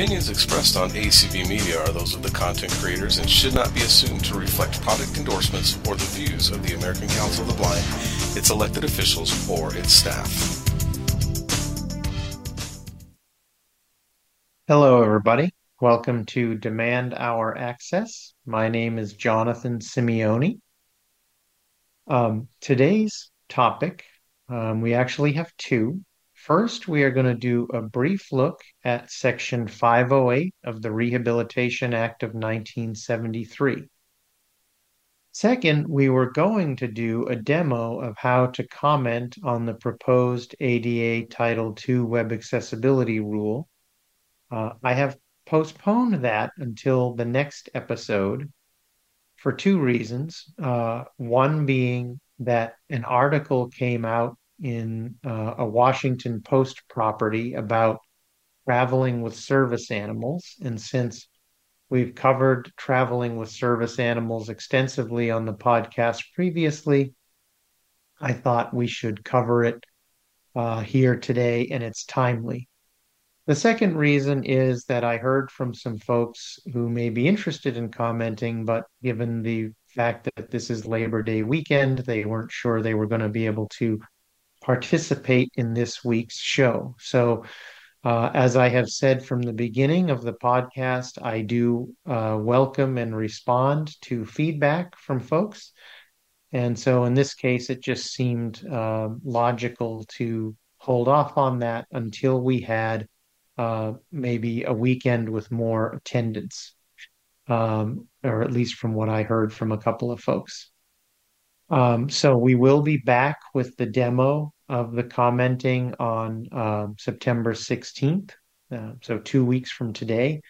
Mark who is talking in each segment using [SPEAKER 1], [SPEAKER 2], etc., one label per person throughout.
[SPEAKER 1] opinions expressed on ACB Media are those of the content creators and should not be assumed to reflect product endorsements or the views of the American Council of the Blind, its elected officials, or its staff.
[SPEAKER 2] Hello, everybody. Welcome to Demand Our Access. My name is Jonathan Simeone. Um, today's topic, um, we actually have two. First, we are going to do a brief look at Section 508 of the Rehabilitation Act of 1973. Second, we were going to do a demo of how to comment on the proposed ADA Title II Web Accessibility Rule. Uh, I have postponed that until the next episode for two reasons. Uh, one being that an article came out in uh, a Washington Post property about traveling with service animals. And since we've covered traveling with service animals extensively on the podcast previously, I thought we should cover it uh, here today, and it's timely. The second reason is that I heard from some folks who may be interested in commenting, but given the fact that this is Labor Day weekend, they weren't sure they were going to be able to participate in this week's show. So, uh, as I have said from the beginning of the podcast, I do uh, welcome and respond to feedback from folks. And so, in this case, it just seemed uh, logical to hold off on that until we had uh, maybe a weekend with more attendance, um, or at least from what I heard from a couple of folks. Um, so we will be back with the demo of the commenting on uh, September 16th, uh, so two weeks from today.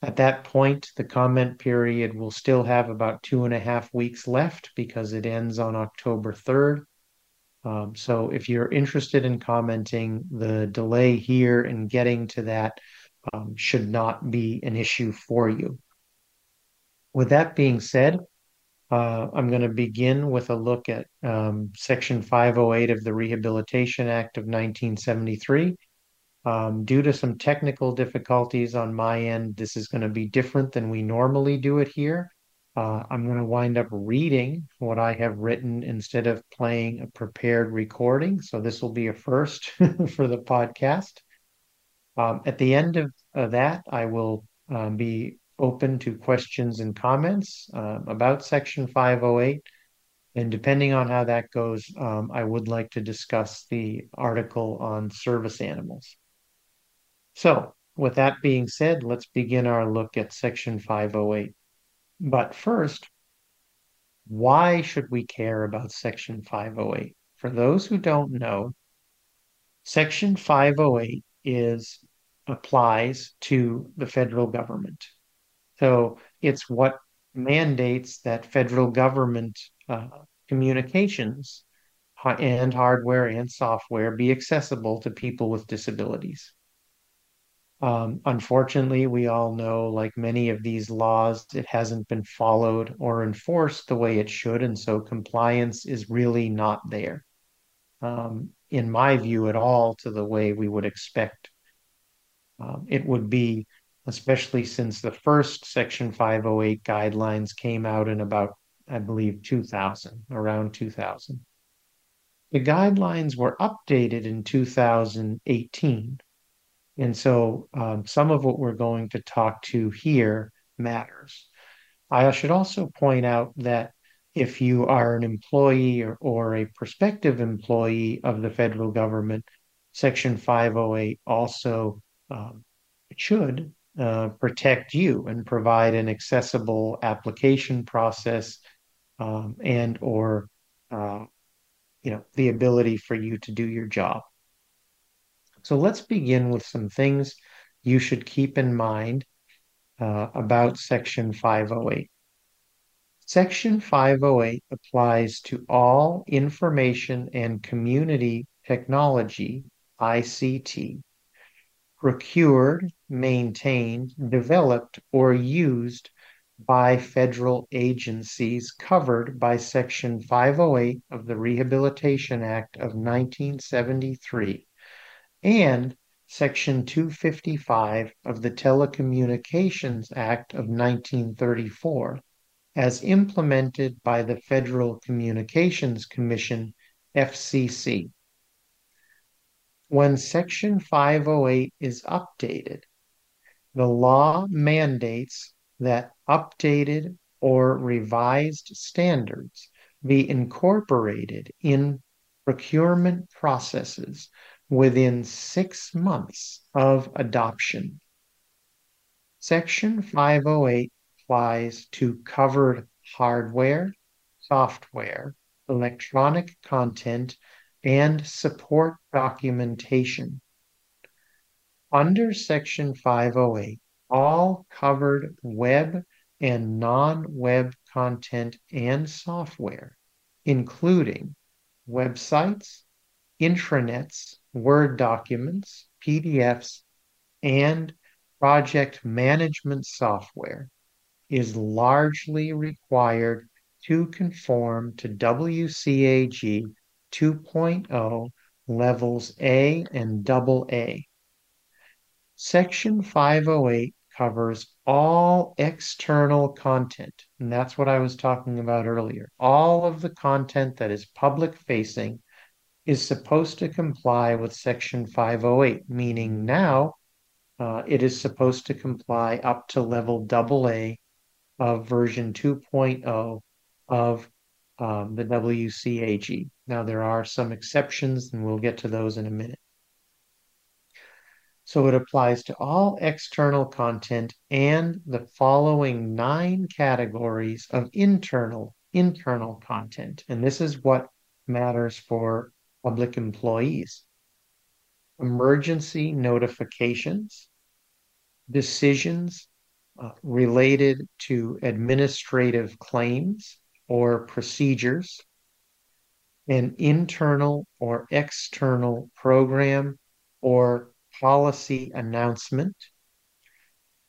[SPEAKER 2] At that point, the comment period will still have about two and a half weeks left because it ends on October 3rd. Um, so if you're interested in commenting, the delay here in getting to that um, should not be an issue for you. With that being said, uh, I'm going to begin with a look at um, Section 508 of the Rehabilitation Act of 1973. Um, due to some technical difficulties on my end, this is going to be different than we normally do it here. Uh, I'm going to wind up reading what I have written instead of playing a prepared recording. So this will be a first for the podcast. Um, at the end of, that, I will um, be open to questions and comments uh, about Section 508. And depending on how that goes, um, I would like to discuss the article on service animals. So, with that being said, let's begin our look at Section 508. But first, why should we care about Section 508? For those who don't know, Section 508 is applies to the federal government. So it's what mandates that federal government uh, communications and hardware and software be accessible to people with disabilities. Um, unfortunately, we all know, like many of these laws, it hasn't been followed or enforced the way it should, and so compliance is really not there, um, in my view, at all to the way we would expect. Um, it would be especially since the first Section 508 guidelines came out in about, I believe, 2000, around 2000. The guidelines were updated in 2018. And so um, some of what we're going to talk to here matters. I should also point out that if you are an employee or, or a prospective employee of the federal government, Section 508 also um, should uh, protect you and provide an accessible application process um, and or uh, you know the ability for you to do your job. So let's begin with some things you should keep in mind uh, about Section 508. Section 508 applies to all information and community technology, ICT, procured, maintained, developed, or used by federal agencies covered by Section 508 of the Rehabilitation Act of 1973 and Section 255 of the Telecommunications Act of 1934 as implemented by the Federal Communications Commission, FCC. When Section 508 is updated, the law mandates that updated or revised standards be incorporated in procurement processes within six months of adoption. Section 508 applies to covered hardware, software, electronic content, and support documentation. Under Section 508, all covered web and non-web content and software, including websites, intranets, Word documents, PDFs, and project management software is largely required to conform to WCAG 2.0 levels A and double A. Section 508 covers all external content, and that's what I was talking about earlier. All of the content that is public facing is supposed to comply with Section 508, meaning now uh, it is supposed to comply up to level AA of version 2.0 of um, the WCAG. Now, there are some exceptions, and we'll get to those in a minute. So it applies to all external content and the following nine categories of internal internal content. And this is what matters for public employees. Emergency notifications, decisions uh, related to administrative claims or procedures, an internal or external program or policy announcement,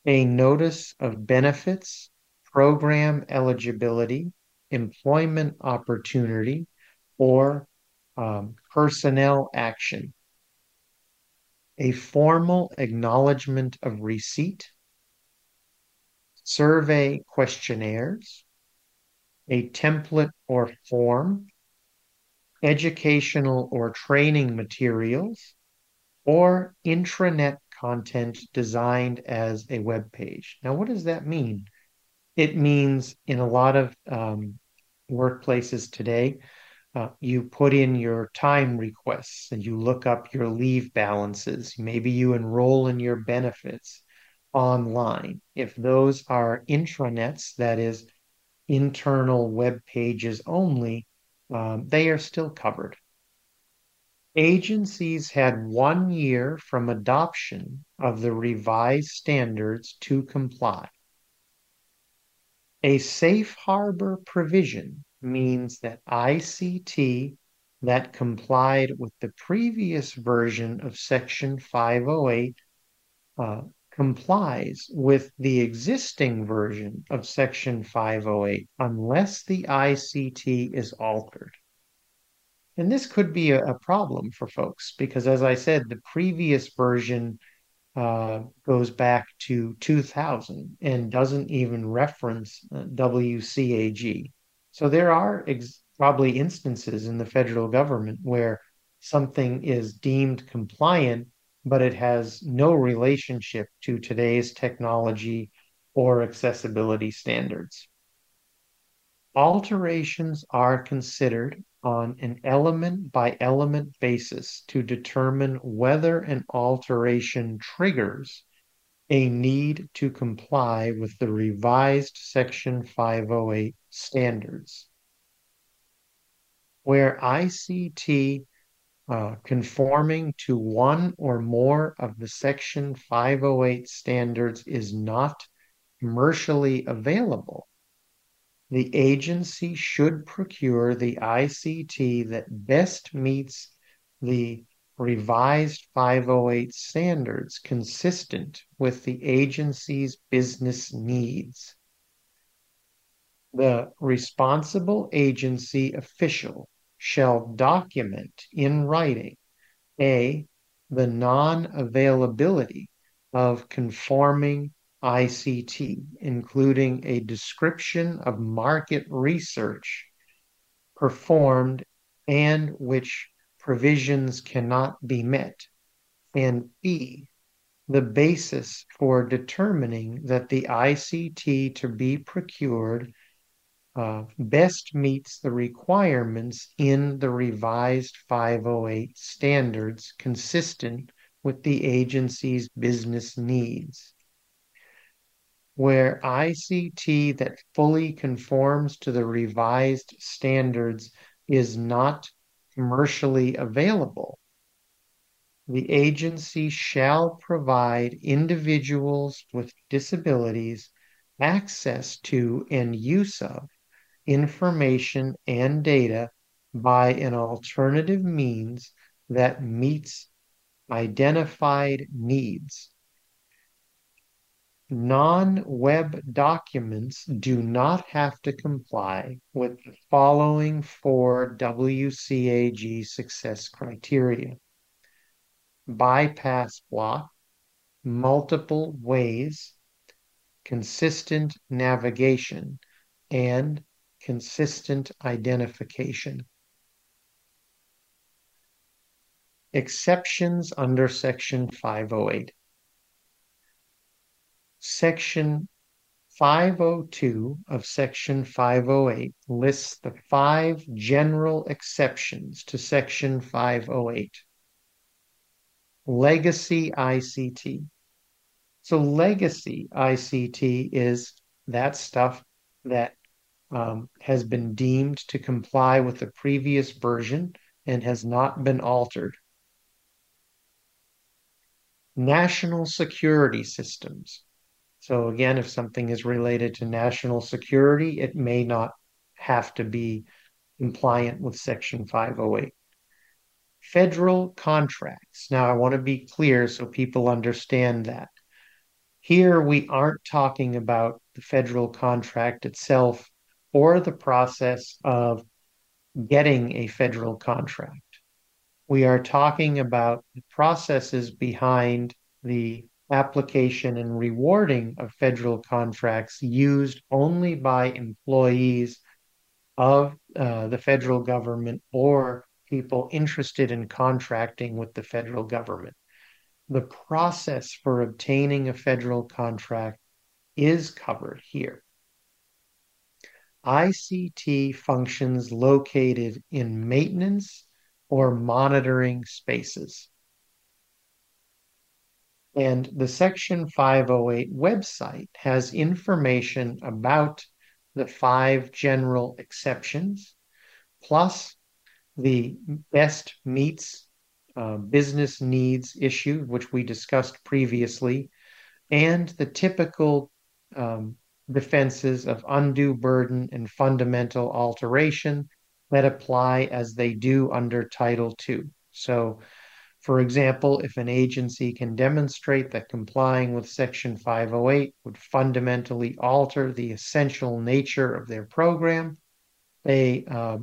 [SPEAKER 2] a notice of benefits, program eligibility, employment opportunity, or um, personnel action, a formal acknowledgement of receipt, survey questionnaires, a template or form, educational or training materials, or intranet content designed as a web page. Now, what does that mean? It means in a lot of um, workplaces today, uh, you put in your time requests and you look up your leave balances. Maybe you enroll in your benefits online. If those are intranets, that is internal web pages only, um, they are still covered. Agencies had one year from adoption of the revised standards to comply. A safe harbor provision means that ICT that complied with the previous version of Section 508 uh, complies with the existing version of Section 508 unless the ICT is altered. And this could be a, problem for folks because, as I said, the previous version uh, goes back to 2000 and doesn't even reference uh, WCAG. So there are ex- probably instances in the federal government where something is deemed compliant, but it has no relationship to today's technology or accessibility standards. Alterations are considered on an element by element basis to determine whether an alteration triggers a need to comply with the revised Section 508 standards. Where ICT uh, conforming to one or more of the Section 508 standards is not commercially available, the agency should procure the ICT that best meets the revised 508 standards consistent with the agency's business needs. The responsible agency official shall document in writing A. the non-availability of conforming ICT, including a description of market research performed and which provisions cannot be met, and B, the basis for determining that the ICT to be procured uh, best meets the requirements in the revised 508 standards consistent with the agency's business needs. Where ICT that fully conforms to the revised standards is not commercially available, the agency shall provide individuals with disabilities access to and use of information and data by an alternative means that meets identified needs. Non-web documents do not have to comply with the following four WCAG success criteria bypass block, multiple ways, consistent navigation, and consistent identification. Exceptions under Section 508. Section 502 of Section 508 lists the five general exceptions to Section 508 legacy ICT. So legacy ICT is that stuff that um, has been deemed to comply with the previous version and has not been altered. National security systems. So again, if something is related to national security, it may not have to be compliant with Section 508 federal contracts. Now, I want to be clear so people understand that. Here, we aren't talking about the federal contract itself or the process of getting a federal contract. We are talking about the processes behind the application and rewarding of federal contracts used only by employees of uh, the federal government or people interested in contracting with the federal government. The process for obtaining a federal contract is covered here. ICT functions located in maintenance or monitoring spaces. And the Section 508 website has information about the five general exceptions, plus the best meets uh, business needs issue, which we discussed previously, and the typical um, defenses of undue burden and fundamental alteration that apply as they do under Title II. So, for example, if an agency can demonstrate that complying with Section 508 would fundamentally alter the essential nature of their program, they uh,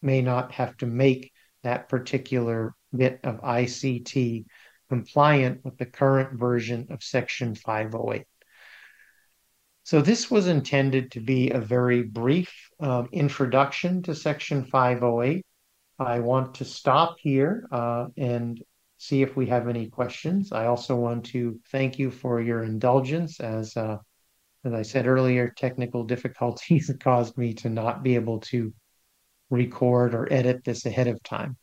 [SPEAKER 2] may not have to make that particular bit of ICT compliant with the current version of Section 508. So this was intended to be a very brief um, introduction to Section 508. I want to stop here uh, and see if we have any questions. I also want to thank you for your indulgence as uh, as I said earlier, technical difficulties caused me to not be able to record or edit this ahead of time.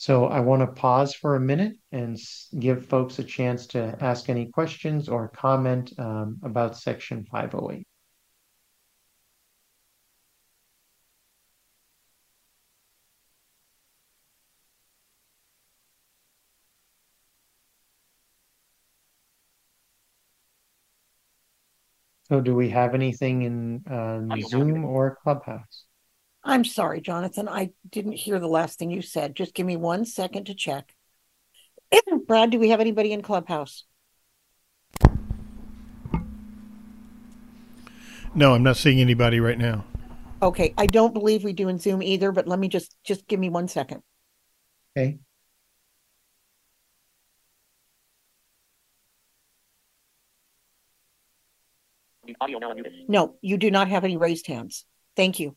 [SPEAKER 2] So I want to pause for a minute and give folks a chance to ask any questions or comment um, about Section 508. So do we have anything in uh, Zoom or Clubhouse?
[SPEAKER 3] I'm sorry, Jonathan. I didn't hear the last thing you said. Just give me one second to check. Brad, do we have anybody in Clubhouse?
[SPEAKER 4] No, I'm not seeing anybody right now.
[SPEAKER 3] Okay, I don't believe we do in Zoom either, but let me just just give me one second.
[SPEAKER 2] Okay.
[SPEAKER 3] No, you do not have any raised hands. Thank you.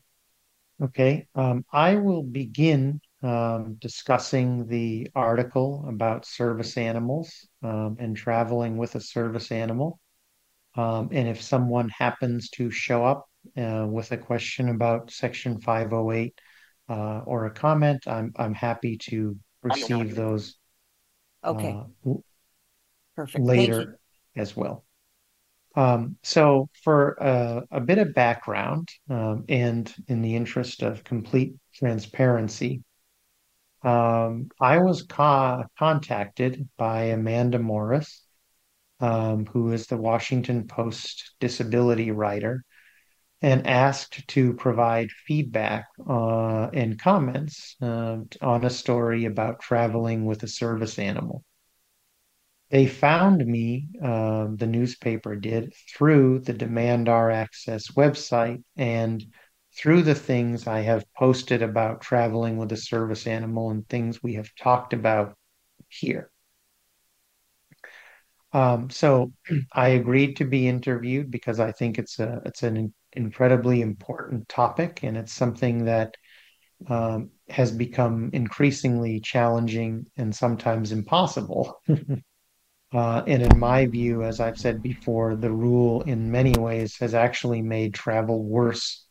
[SPEAKER 2] Okay, um, I will begin um, discussing the article about service animals um, and traveling with a service animal. Um, and if someone happens to show up uh, with a question about Section 508 uh, or a comment, I'm I'm happy to receive those
[SPEAKER 3] Okay,
[SPEAKER 2] uh,
[SPEAKER 3] perfect. Thank you.
[SPEAKER 2] later as well. Um, so for uh, a bit of background, um, and in the interest of complete transparency, um, I was co contacted by Amanda Morris, um, who is the Washington Post disability writer, and asked to provide feedback uh, and comments uh, on a story about traveling with a service animal. They found me, um, the newspaper did, through the Demand Our Access website and through the things I have posted about traveling with a service animal and things we have talked about here. Um, so I agreed to be interviewed because I think it's a it's an incredibly important topic and it's something that um, has become increasingly challenging and sometimes impossible Uh, and in my view, as I've said before, the rule in many ways has actually made travel worse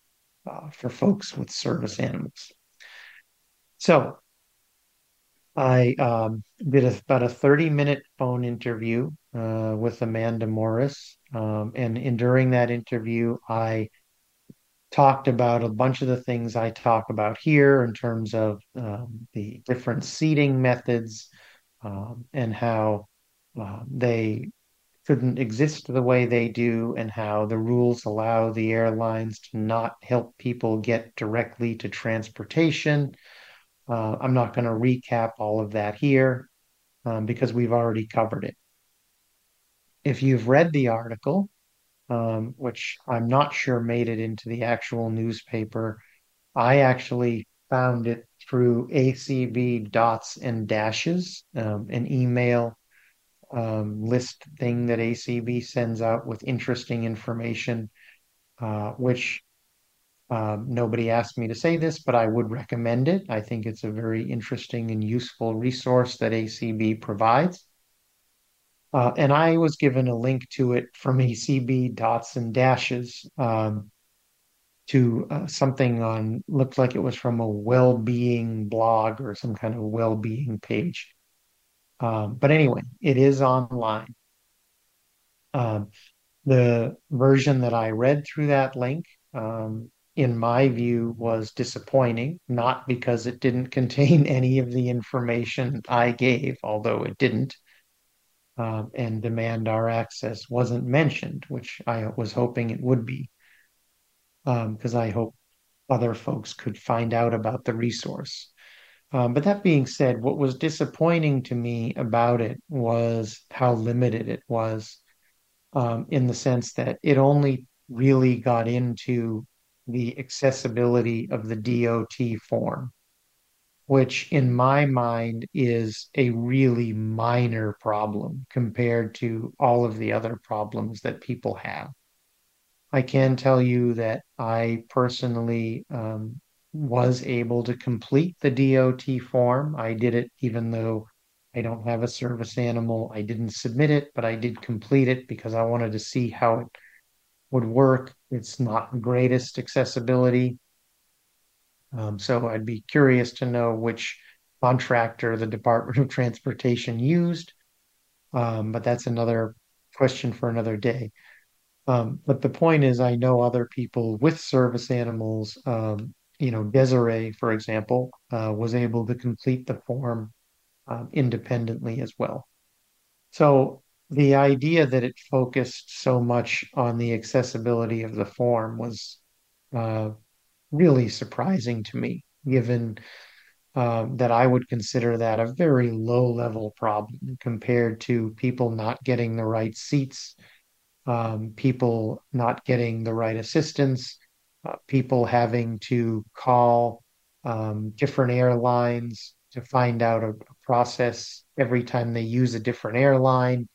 [SPEAKER 2] uh, for folks with service animals. So I um, did a, about a 30 minute phone interview uh, with Amanda Morris. Um, and in, during that interview, I talked about a bunch of the things I talk about here in terms of um, the different seating methods um, and how uh, they couldn't exist the way they do and how the rules allow the airlines to not help people get directly to transportation. Uh, I'm not going to recap all of that here um, because we've already covered it. If you've read the article, um, which I'm not sure made it into the actual newspaper, I actually found it through ACB dots and dashes, um, an email um, list thing that ACB sends out with interesting information, uh, which um, nobody asked me to say this, but I would recommend it. I think it's a very interesting and useful resource that ACB provides. Uh, and I was given a link to it from ACB dots and dashes um, to uh, something on, looked like it was from a well-being blog or some kind of well-being page. Um, but anyway, it is online. Um, the version that I read through that link, um, in my view, was disappointing, not because it didn't contain any of the information I gave, although it didn't. Um, and demand our access wasn't mentioned, which I was hoping it would be, because um, I hope other folks could find out about the resource. Um, but that being said, what was disappointing to me about it was how limited it was, um, in the sense that it only really got into the accessibility of the DOT form, which in my mind is a really minor problem compared to all of the other problems that people have. I can tell you that I personally um, was able to complete the DOT form. I did it even though I don't have a service animal. I didn't submit it, but I did complete it because I wanted to see how it would work. It's not the greatest accessibility. Um, so I'd be curious to know which contractor the Department of Transportation used. Um, but that's another question for another day. Um, but the point is, I know other people with service animals um, you know, Desiree, for example, uh, was able to complete the form um, independently as well. So the idea that it focused so much on the accessibility of the form was uh, really surprising to me, given uh, that I would consider that a very low level problem compared to people not getting the right seats, um, people not getting the right assistance, uh, people having to call um, different airlines to find out a, a, process every time they use a different airline.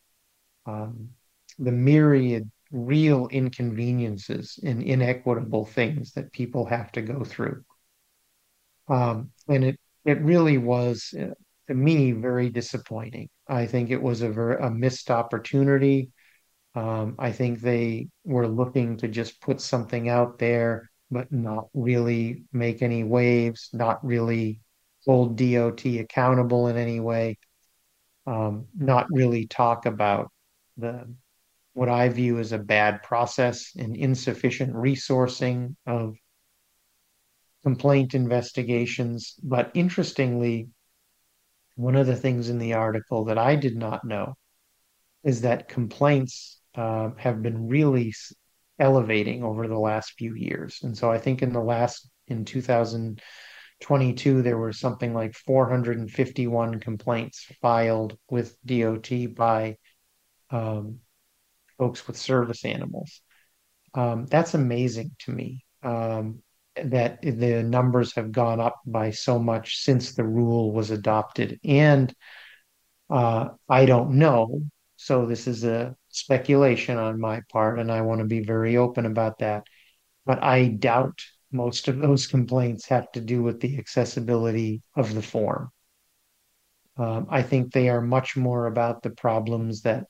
[SPEAKER 2] Um, the myriad real inconveniences and inequitable things that people have to go through. Um, and it it really was uh, to me very disappointing. I think it was a ver a missed opportunity. Um, I think they were looking to just put something out there, but not really make any waves, not really hold DOT accountable in any way, um, not really talk about the what I view as a bad process and insufficient resourcing of complaint investigations. But interestingly, one of the things in the article that I did not know is that complaints uh, have been really elevating over the last few years. And so I think in the last, in 2022, there were something like 451 complaints filed with DOT by um, folks with service animals. Um, that's amazing to me um, that the numbers have gone up by so much since the rule was adopted. And uh, I don't know. So this is a speculation on my part, and I want to be very open about that. But I doubt most of those complaints have to do with the accessibility of the form. Um, I think they are much more about the problems that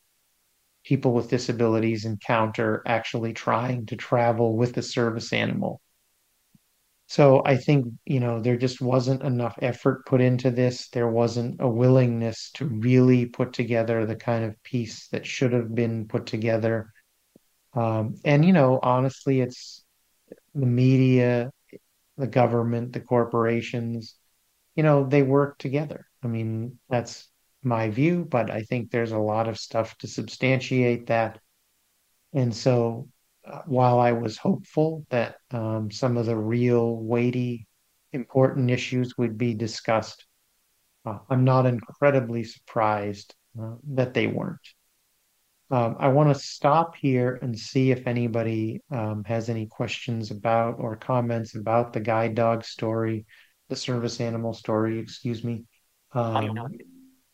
[SPEAKER 2] people with disabilities encounter actually trying to travel with a service animal. So I think, you know, there just wasn't enough effort put into this. There wasn't a willingness to really put together the kind of piece that should have been put together. Um, and, you know, honestly, it's the media, the government, the corporations, you know, they work together. I mean, that's my view, but I think there's a lot of stuff to substantiate that. And so while I was hopeful that um, some of the real weighty, important issues would be discussed, uh, I'm not incredibly surprised uh, that they weren't. Um, I want to stop here and see if anybody um, has any questions about or comments about the guide dog story, the service animal story, excuse me. Um,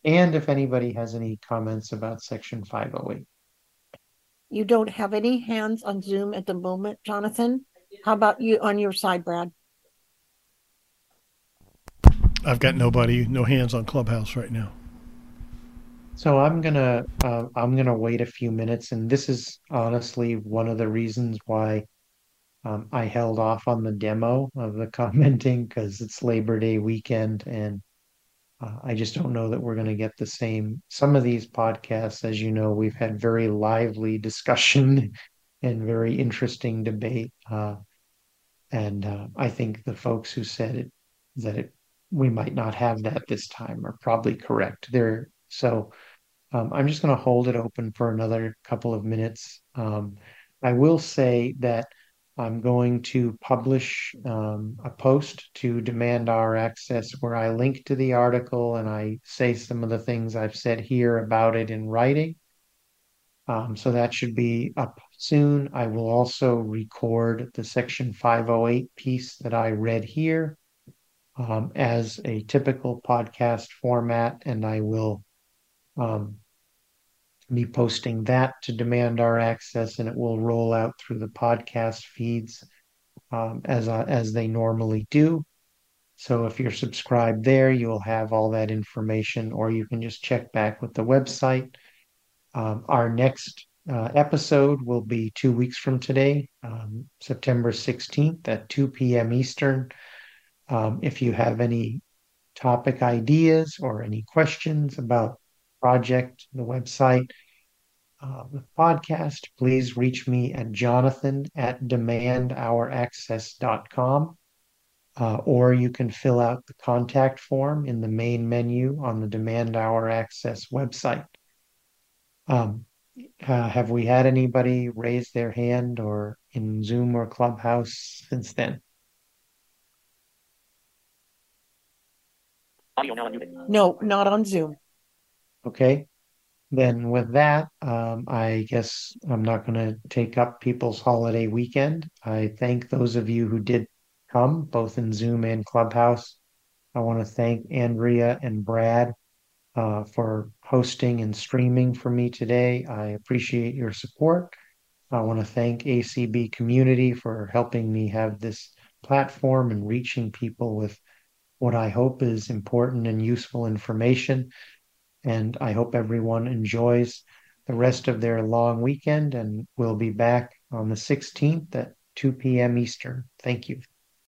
[SPEAKER 2] and if anybody has any comments about section 508.
[SPEAKER 3] You don't have any hands on Zoom at the moment, Jonathan? How about you on your side, Brad?
[SPEAKER 4] I've got nobody, no hands on Clubhouse right now.
[SPEAKER 2] So I'm gonna uh, I'm gonna wait a few minutes, and this is honestly one of the reasons why um, I held off on the demo of the commenting because it's Labor Day weekend, and uh, I just don't know that we're going to get the same. Some of these podcasts, as you know, we've had very lively discussion and very interesting debate. Uh, and uh, I think the folks who said it that it we might not have that this time are probably correct. There, so um, I'm just going to hold it open for another couple of minutes. Um, I will say that I'm going to publish um, a post to demand our access where I link to the article and I say some of the things I've said here about it in writing. Um, so that should be up soon. I will also record the Section 508 piece that I read here um, as a typical podcast format, and I will um, be posting that to demand our access, and it will roll out through the podcast feeds um, as uh, as they normally do. So if you're subscribed there, you'll have all that information, or you can just check back with the website. Um, our next uh, episode will be two weeks from today, um, September 16th at 2 p.m. Eastern. Um, if you have any topic ideas or any questions about project, the website, uh, the podcast, please reach me at jonathan at demandouraccess.com. Uh, or you can fill out the contact form in the main menu on the Demand Our Access website. Um, uh, have we had anybody raise their hand or in Zoom or Clubhouse since then?
[SPEAKER 3] No, not on Zoom.
[SPEAKER 2] Okay. Then with that, um, I guess I'm not going to take up people's holiday weekend. I thank those of you who did come, both in Zoom and Clubhouse. I want to thank Andrea and Brad uh, for hosting and streaming for me today. I appreciate your support. I want to thank ACB community for helping me have this platform and reaching people with what I hope is important and useful information. And I hope everyone enjoys the rest of their long weekend and we'll be back on the 16th at 2 p.m. Eastern. Thank you.